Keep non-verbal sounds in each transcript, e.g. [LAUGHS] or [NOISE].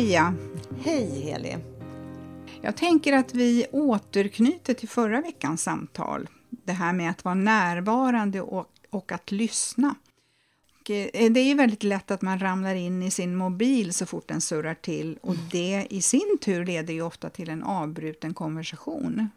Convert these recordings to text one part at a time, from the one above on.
Pia! Hej Heli! Jag tänker att vi återknyter till förra veckans samtal. Det här med att vara närvarande och, och att lyssna. Eh, det är ju väldigt lätt att man ramlar in i sin mobil så fort den surrar till och det i sin tur leder ju ofta till en avbruten konversation.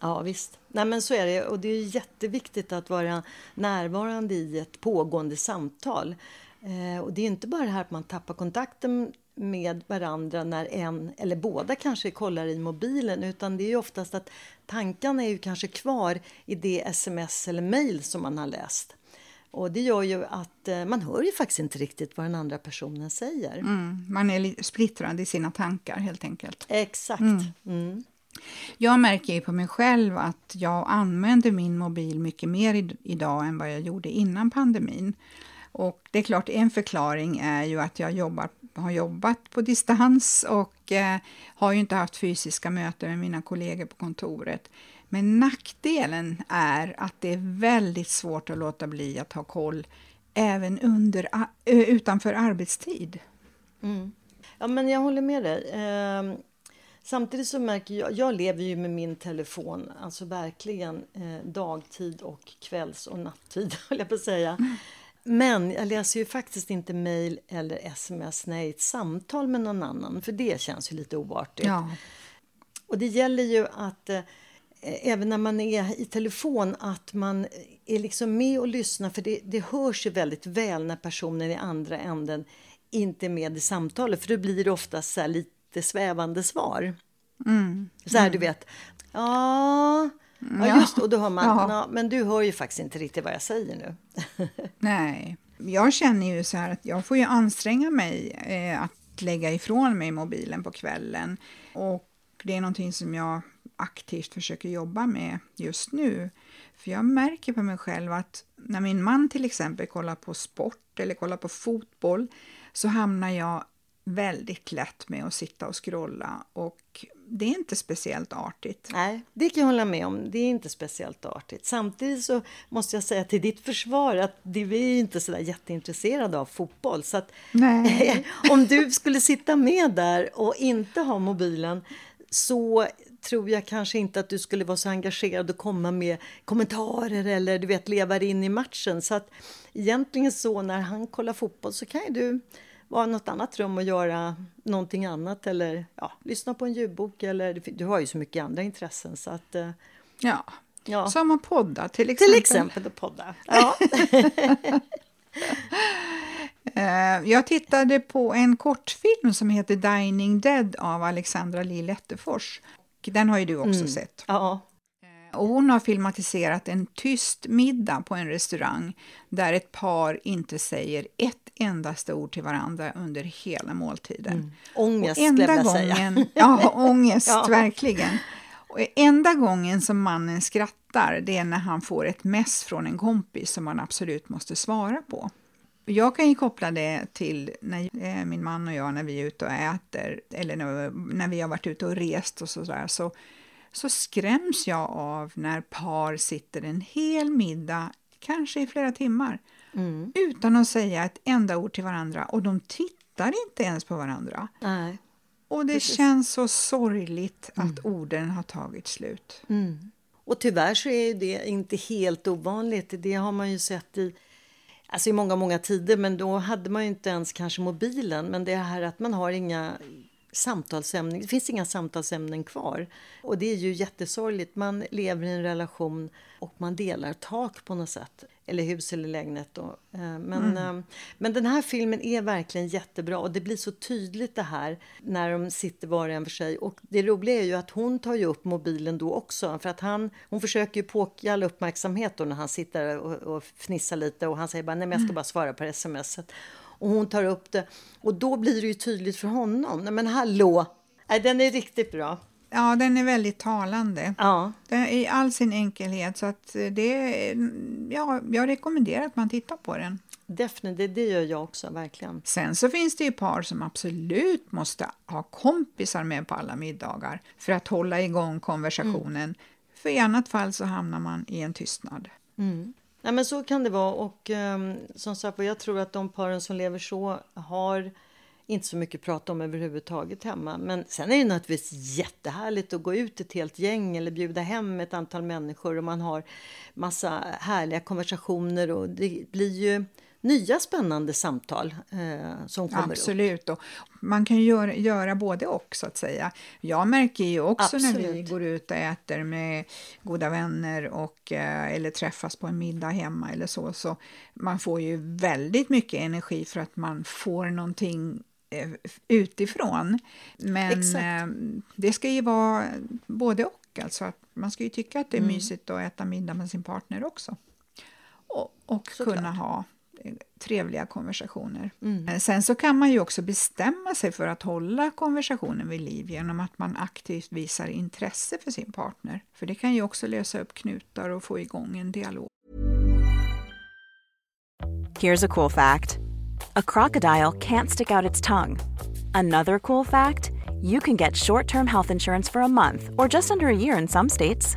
Ja visst, Nej, men så är det och det är jätteviktigt att vara närvarande i ett pågående samtal. Eh, och det är inte bara det här att man tappar kontakten med varandra när en eller båda kanske kollar i mobilen utan det är ju oftast att tankarna är ju kanske kvar i det sms eller mail som man har läst. Och det gör ju att eh, man hör ju faktiskt inte riktigt vad den andra personen säger. Mm, man är splittrad i sina tankar helt enkelt. Exakt. Mm. Mm. Jag märker ju på mig själv att jag använder min mobil mycket mer idag än vad jag gjorde innan pandemin. Och det är klart, en förklaring är ju att jag jobbar, har jobbat på distans och eh, har ju inte haft fysiska möten med mina kollegor på kontoret. Men nackdelen är att det är väldigt svårt att låta bli att ha koll även under, eh, utanför arbetstid. Mm. Ja, men jag håller med dig. Eh, samtidigt så märker jag, jag lever ju med min telefon, alltså verkligen eh, dagtid och kvälls och nattid, [LAUGHS] höll jag på att säga. Men jag läser ju faktiskt inte mejl eller sms när jag är i ett samtal med någon annan, för det känns ju lite oartigt. Ja. Och det gäller ju att eh, även när man är i telefon att man är liksom med och lyssnar för det, det hörs ju väldigt väl när personen i andra änden inte är med i samtalet för då blir det ofta så lite svävande svar. Mm. Så här, mm. du vet. Ja, Ja, just Och då hör man, ja. men du hör ju faktiskt inte riktigt vad jag säger nu. [LAUGHS] Nej, jag känner ju så här att jag får ju anstränga mig eh, att lägga ifrån mig mobilen på kvällen. Och det är någonting som jag aktivt försöker jobba med just nu. För jag märker på mig själv att när min man till exempel kollar på sport eller kollar på fotboll så hamnar jag väldigt lätt med att sitta och scrolla och det är inte speciellt artigt. Nej, det kan jag hålla med om. Det är inte speciellt artigt. Samtidigt så måste jag säga till ditt försvar att vi är inte så där jätteintresserade av fotboll. Så att [LAUGHS] om du skulle sitta med där och inte ha mobilen så tror jag kanske inte att du skulle vara så engagerad och komma med kommentarer eller du vet leva in i matchen. Så att egentligen så när han kollar fotboll så kan ju du vara i något annat rum och göra någonting annat eller ja, lyssna på en ljudbok eller du har ju så mycket andra intressen så att eh, Ja, ja. som att podda till exempel. Till exempel att podda, ja. [LAUGHS] Eh, jag tittade på en kortfilm som heter Dining Dead av Alexandra Lill Ettefors. Den har ju du också mm. sett. Ja. Och hon har filmatiserat en tyst middag på en restaurang där ett par inte säger ett endaste ord till varandra under hela måltiden. Mm. Ångest, och enda gången, säga. Ja, [LAUGHS] ångest, ja. verkligen. Och enda gången som mannen skrattar det är när han får ett mess från en kompis som han absolut måste svara på. Jag kan ju koppla det till när eh, min man och jag när vi är ute och äter eller när, vi har varit ute och rest och sådär så så skräms jag av när par sitter en hel middag, kanske i flera timmar, mm. utan att säga ett enda ord till varandra och de tittar inte ens på varandra. Nej. Och det Precis. känns så sorgligt mm. att orden har tagit slut. Mm. Och tyvärr så är det inte helt ovanligt. Det har man ju sett i, alltså i många, många tider, men då hade man ju inte ens kanske mobilen. Men det här att man har inga samtalsämnen. Det finns inga samtalsämnen kvar. Och det är ju jättesorgligt. Man lever i en relation och man delar tak på något sätt. Eller hus eller lägenhet. Då. Eh, men, mm. Eh, men den här filmen är verkligen jättebra och det blir så tydligt det här när de sitter var och en för sig. Och det roliga är ju att hon tar ju upp mobilen då också. För att han, hon försöker ju påkalla uppmärksamhet då när han sitter och, och fnissar lite och han säger bara nej men jag ska mm. bara svara på smset. Och hon tar upp det och då blir det ju tydligt för honom. Nej men hallå! Nej, den är riktigt bra. Ja, den är väldigt talande. Ja. Den I all sin enkelhet. Så att det, ja, jag rekommenderar att man tittar på den. Definitivt, det gör jag också, verkligen. Sen så finns det ju par som absolut måste ha kompisar med på alla middagar för att hålla igång konversationen. Mm. För i annat fall så hamnar man i en tystnad. Mm. Nej, men så kan det vara och um, som sagt jag tror att de paren som lever så har inte så mycket att prata om överhuvudtaget hemma. Men sen är det naturligtvis jättehärligt att gå ut ett helt gäng eller bjuda hem ett antal människor och man har massa härliga konversationer och det blir ju nya spännande samtal eh, som kommer Absolut. upp. Och man kan göra, göra både och, så att säga. Jag märker ju också Absolut. när vi går ut och äter med goda vänner och, eh, eller träffas på en middag hemma eller så, så man får ju väldigt mycket energi för att man får någonting eh, utifrån. Men eh, det ska ju vara både och. Alltså att man ska ju tycka att det är mm. mysigt att äta middag med sin partner också. Och, och kunna ha trevliga konversationer. Mm. Eh, sen så kan man ju också bestämma sig för att hålla konversationen vid liv genom att man aktivt visar intresse för sin partner. För det kan ju också lösa upp knutar och få igång en dialog. Here's a cool fact. A crocodile can't stick out its tongue. Another cool fact, you can get short-term health insurance for a month or just under a year in some states.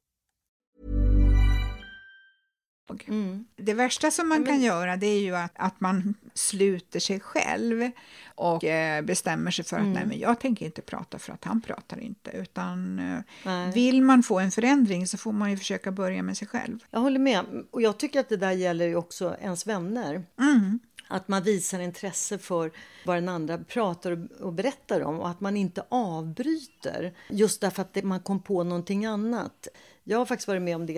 Mm. Det värsta som man kan göra det är ju att, att man sluter sig själv och eh, bestämmer sig för att mm. nej men jag tänker inte prata för att han pratar inte. Utan eh, vill man få en förändring så får man ju försöka börja med sig själv. Jag håller med och jag tycker att det där gäller ju också ens vänner. Mm. Att man visar intresse för vad den andra pratar och berättar om och att man inte avbryter just därför att man kom på någonting annat. Jag har faktiskt varit med om det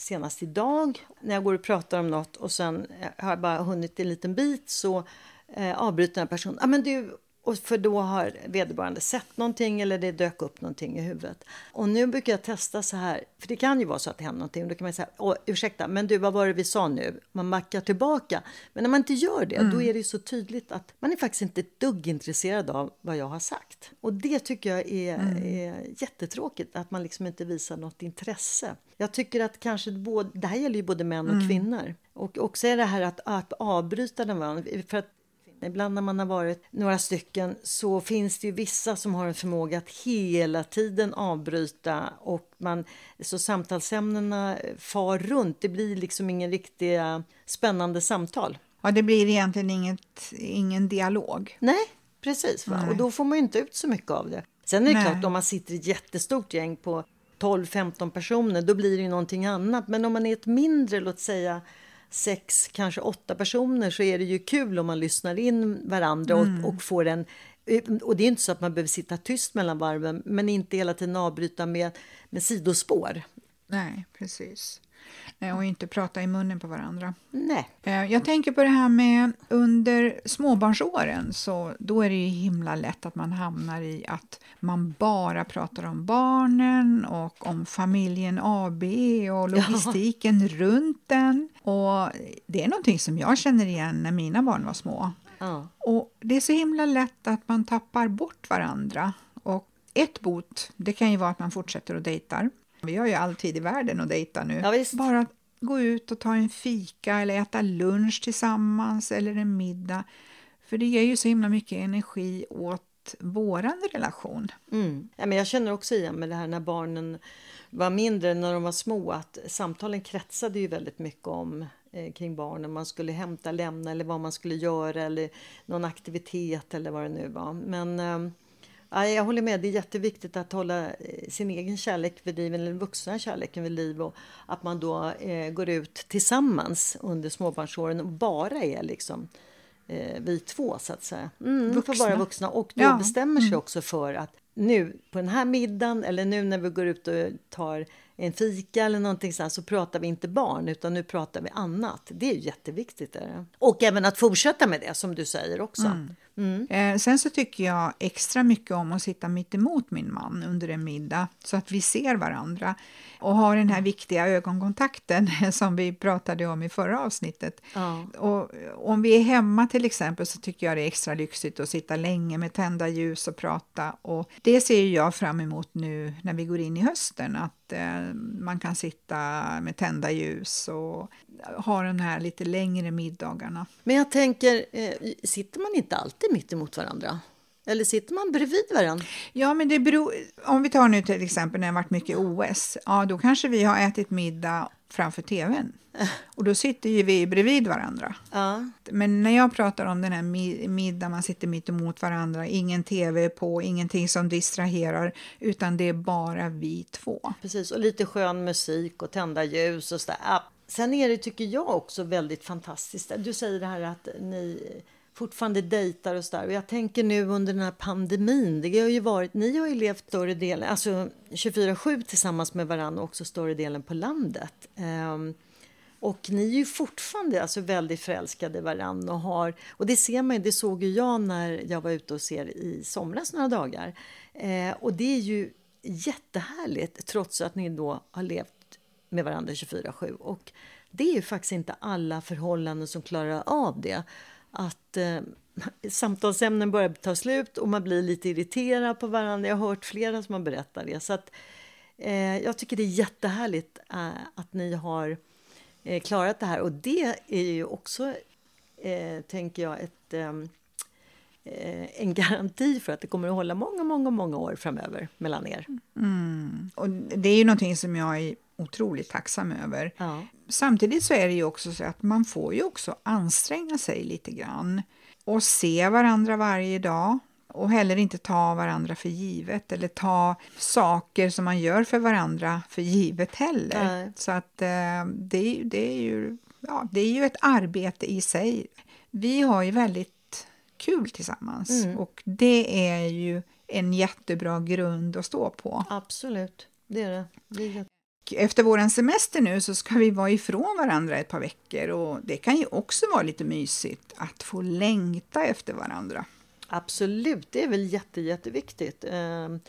senast idag när jag går och pratar om något och sen eh, har jag bara hunnit en liten bit så eh, avbryter den personen. Ah, men du, och för då har vederbörande sett någonting eller det dök upp någonting i huvudet. Och nu brukar jag testa så här, för det kan ju vara så att det händer någonting. Då kan man säga, Åh, ursäkta, men du, vad var det vi sa nu? Man backar tillbaka. Men när man inte gör det, mm. då är det så tydligt att man är faktiskt inte ett dugg intresserad av vad jag har sagt. Och det tycker jag är, mm. är jättetråkigt, att man liksom inte visar något intresse. Jag tycker att kanske, både, det här gäller ju både män och mm. kvinnor. Och också är det här att, att avbryta den varandra. För att Ibland när man har varit några stycken så finns det ju vissa som har en förmåga att hela tiden avbryta och man, så samtalsämnena far runt. Det blir liksom ingen riktiga spännande samtal. Ja, det blir egentligen inget, ingen dialog. Nej, precis. Nej. Och då får man inte ut så mycket av det. Sen är det Nej. klart, om man sitter i ett jättestort gäng på 12-15 personer, då blir det ju någonting annat. Men om man är ett mindre, låt säga sex, kanske åtta personer, så är det ju kul om man lyssnar in varandra och, och får en och det är inte så att man behöver sitta tyst mellan varven, men inte hela tiden avbryta med, med sidospår. Nej, precis. Nej, Och inte prata i munnen på varandra. Nej. Eh, Jag tänker på det här med under småbarnsåren, så då är det ju himla lätt att man hamnar i att man bara pratar om barnen och om familjen AB och logistiken runt den. Och det är någonting som jag känner igen när mina barn var små. Ja. Och det är så himla lätt att man tappar bort varandra. Och ett bot, det kan ju vara att man fortsätter att dejtar. Vi har ju all tid i världen att dejta nu. Ja. Bara att gå ut och ta en fika eller äta lunch tillsammans eller en middag. För det ger ju så himla mycket energi åt våran relation. Mm. Ja, men jag känner också igen med det här när barnen var mindre, när de var små, att samtalen kretsade ju väldigt mycket om eh, kring barnen. Man skulle hämta, lämna eller vad man skulle göra eller någon aktivitet eller vad det nu var. Men eh, ja, jag håller med, det är jätteviktigt att hålla eh, sin egen kärlek vid liv, eller den vuxna kärleken vid liv och att man då eh, går ut tillsammans under småbarnsåren och bara är liksom eh, vi två så att säga. Mm, Vuxna. Får vara vuxna och då Ja. Mm. bestämmer sig också för att nu på den här middagen eller nu när vi går ut och tar en fika eller någonting sånt så pratar vi inte barn utan nu pratar vi annat. Det är ju jätteviktigt. Är det? Och även att fortsätta med det som du säger också. Mm. Eh, sen så tycker jag extra mycket om att sitta mitt emot min man under en middag så att vi ser varandra och har den här viktiga ögonkontakten [LAUGHS] som vi pratade om i förra avsnittet. Ja. Och om vi är hemma till exempel så tycker jag det är extra lyxigt att sitta länge med tända ljus och prata. Och det ser jag fram emot nu när vi går in i hösten, att eh, man kan sitta med tända ljus och ha de här lite längre middagarna. Men jag tänker, eh, sitter man inte alltid mitt emot varandra? Eller sitter man bredvid varandra? Ja, men det beror, om vi tar nu till exempel när det har varit mycket OS, ja då kanske vi har ätit middag framför tvn. [LAUGHS] Och då sitter ju vi bredvid varandra. Ja. Men när jag pratar om den här mi- middagen, man sitter mitt emot varandra, ingen tv på, ingenting som distraherar, utan det är bara vi två. Precis, och lite skön musik och tända ljus och sådär. Sen är det, tycker jag, också väldigt fantastiskt. Du säger det här att ni fortfarande dejtar och sådär. Och jag tänker nu under den här pandemin, det har ju varit, ni har ju levt större delen, alltså 24-7 tillsammans med varandra och också större delen på landet. Um, och ni är ju fortfarande alltså väldigt förälskade i varandra och har, och det ser man ju, det såg ju jag när jag var ute hos er i somras några dagar. Eh, och det är ju jättehärligt trots att ni då har levt med varandra 24-7. Och det är ju faktiskt inte alla förhållanden som klarar av det. Att eh, samtalsämnen börjar ta slut och man blir lite irriterad på varandra. Jag har hört flera som har berättat det. Så att, eh, jag tycker det är jättehärligt eh, att ni har eh, klarat det här. Och det är ju också, eh, tänker jag, ett, ehm, eh, en garanti för att det kommer att hålla många, många, många år framöver mellan er. Och det är ju någonting som jag är otroligt tacksam över. Ja. Samtidigt så är det ju också så att man får ju också anstränga sig lite grann och se varandra varje dag och heller inte ta varandra för givet eller ta saker som man gör för varandra för givet heller. Nej. Så att eh, det, är ju- det, är ju, ja, det är ju ett arbete i sig. Vi har ju väldigt kul tillsammans och det är ju en jättebra grund att stå på. Absolut, det är det. det är Efter våran semester nu så ska vi vara ifrån varandra ett par veckor och det kan ju också vara lite mysigt att få längta efter varandra. Absolut, det är väl jätte, jätteviktigt. Ehm,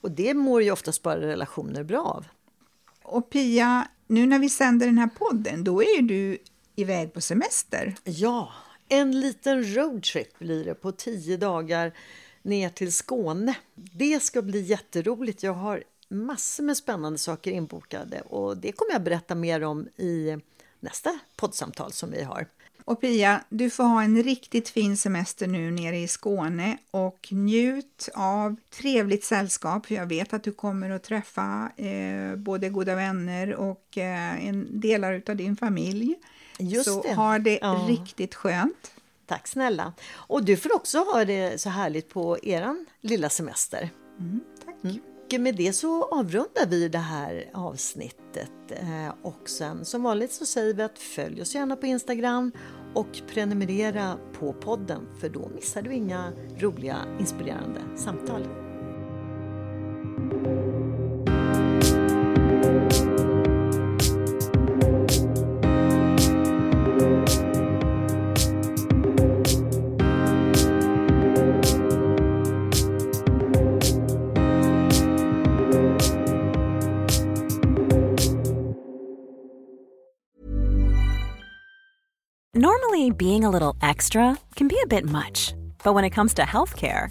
och det mår ju oftast bara relationer bra av. Och Pia, nu när vi sänder den här podden, då är du iväg på semester. Ja, en liten roadtrip blir det på tio dagar ner till Skåne. Det ska bli jätteroligt. Jag har massor med spännande saker inbokade och det kommer jag berätta mer om i nästa poddsamtal som vi har. Och Pia, du får ha en riktigt fin semester nu nere i Skåne och njut av trevligt sällskap. För jag vet att du kommer att träffa eh, både goda vänner och eh, en delar av din familj. Just så det. ha det Ja. riktigt skönt. Tack snälla! Och du får också ha det så härligt på eran lilla semester. Mm, tack. Mm. Med det så avrundar vi det här avsnittet eh, och sen som vanligt så säger vi att följ oss gärna på Instagram och prenumerera på podden för då missar du inga roliga inspirerande samtal. Being a little extra can be a bit much, but when it comes to healthcare,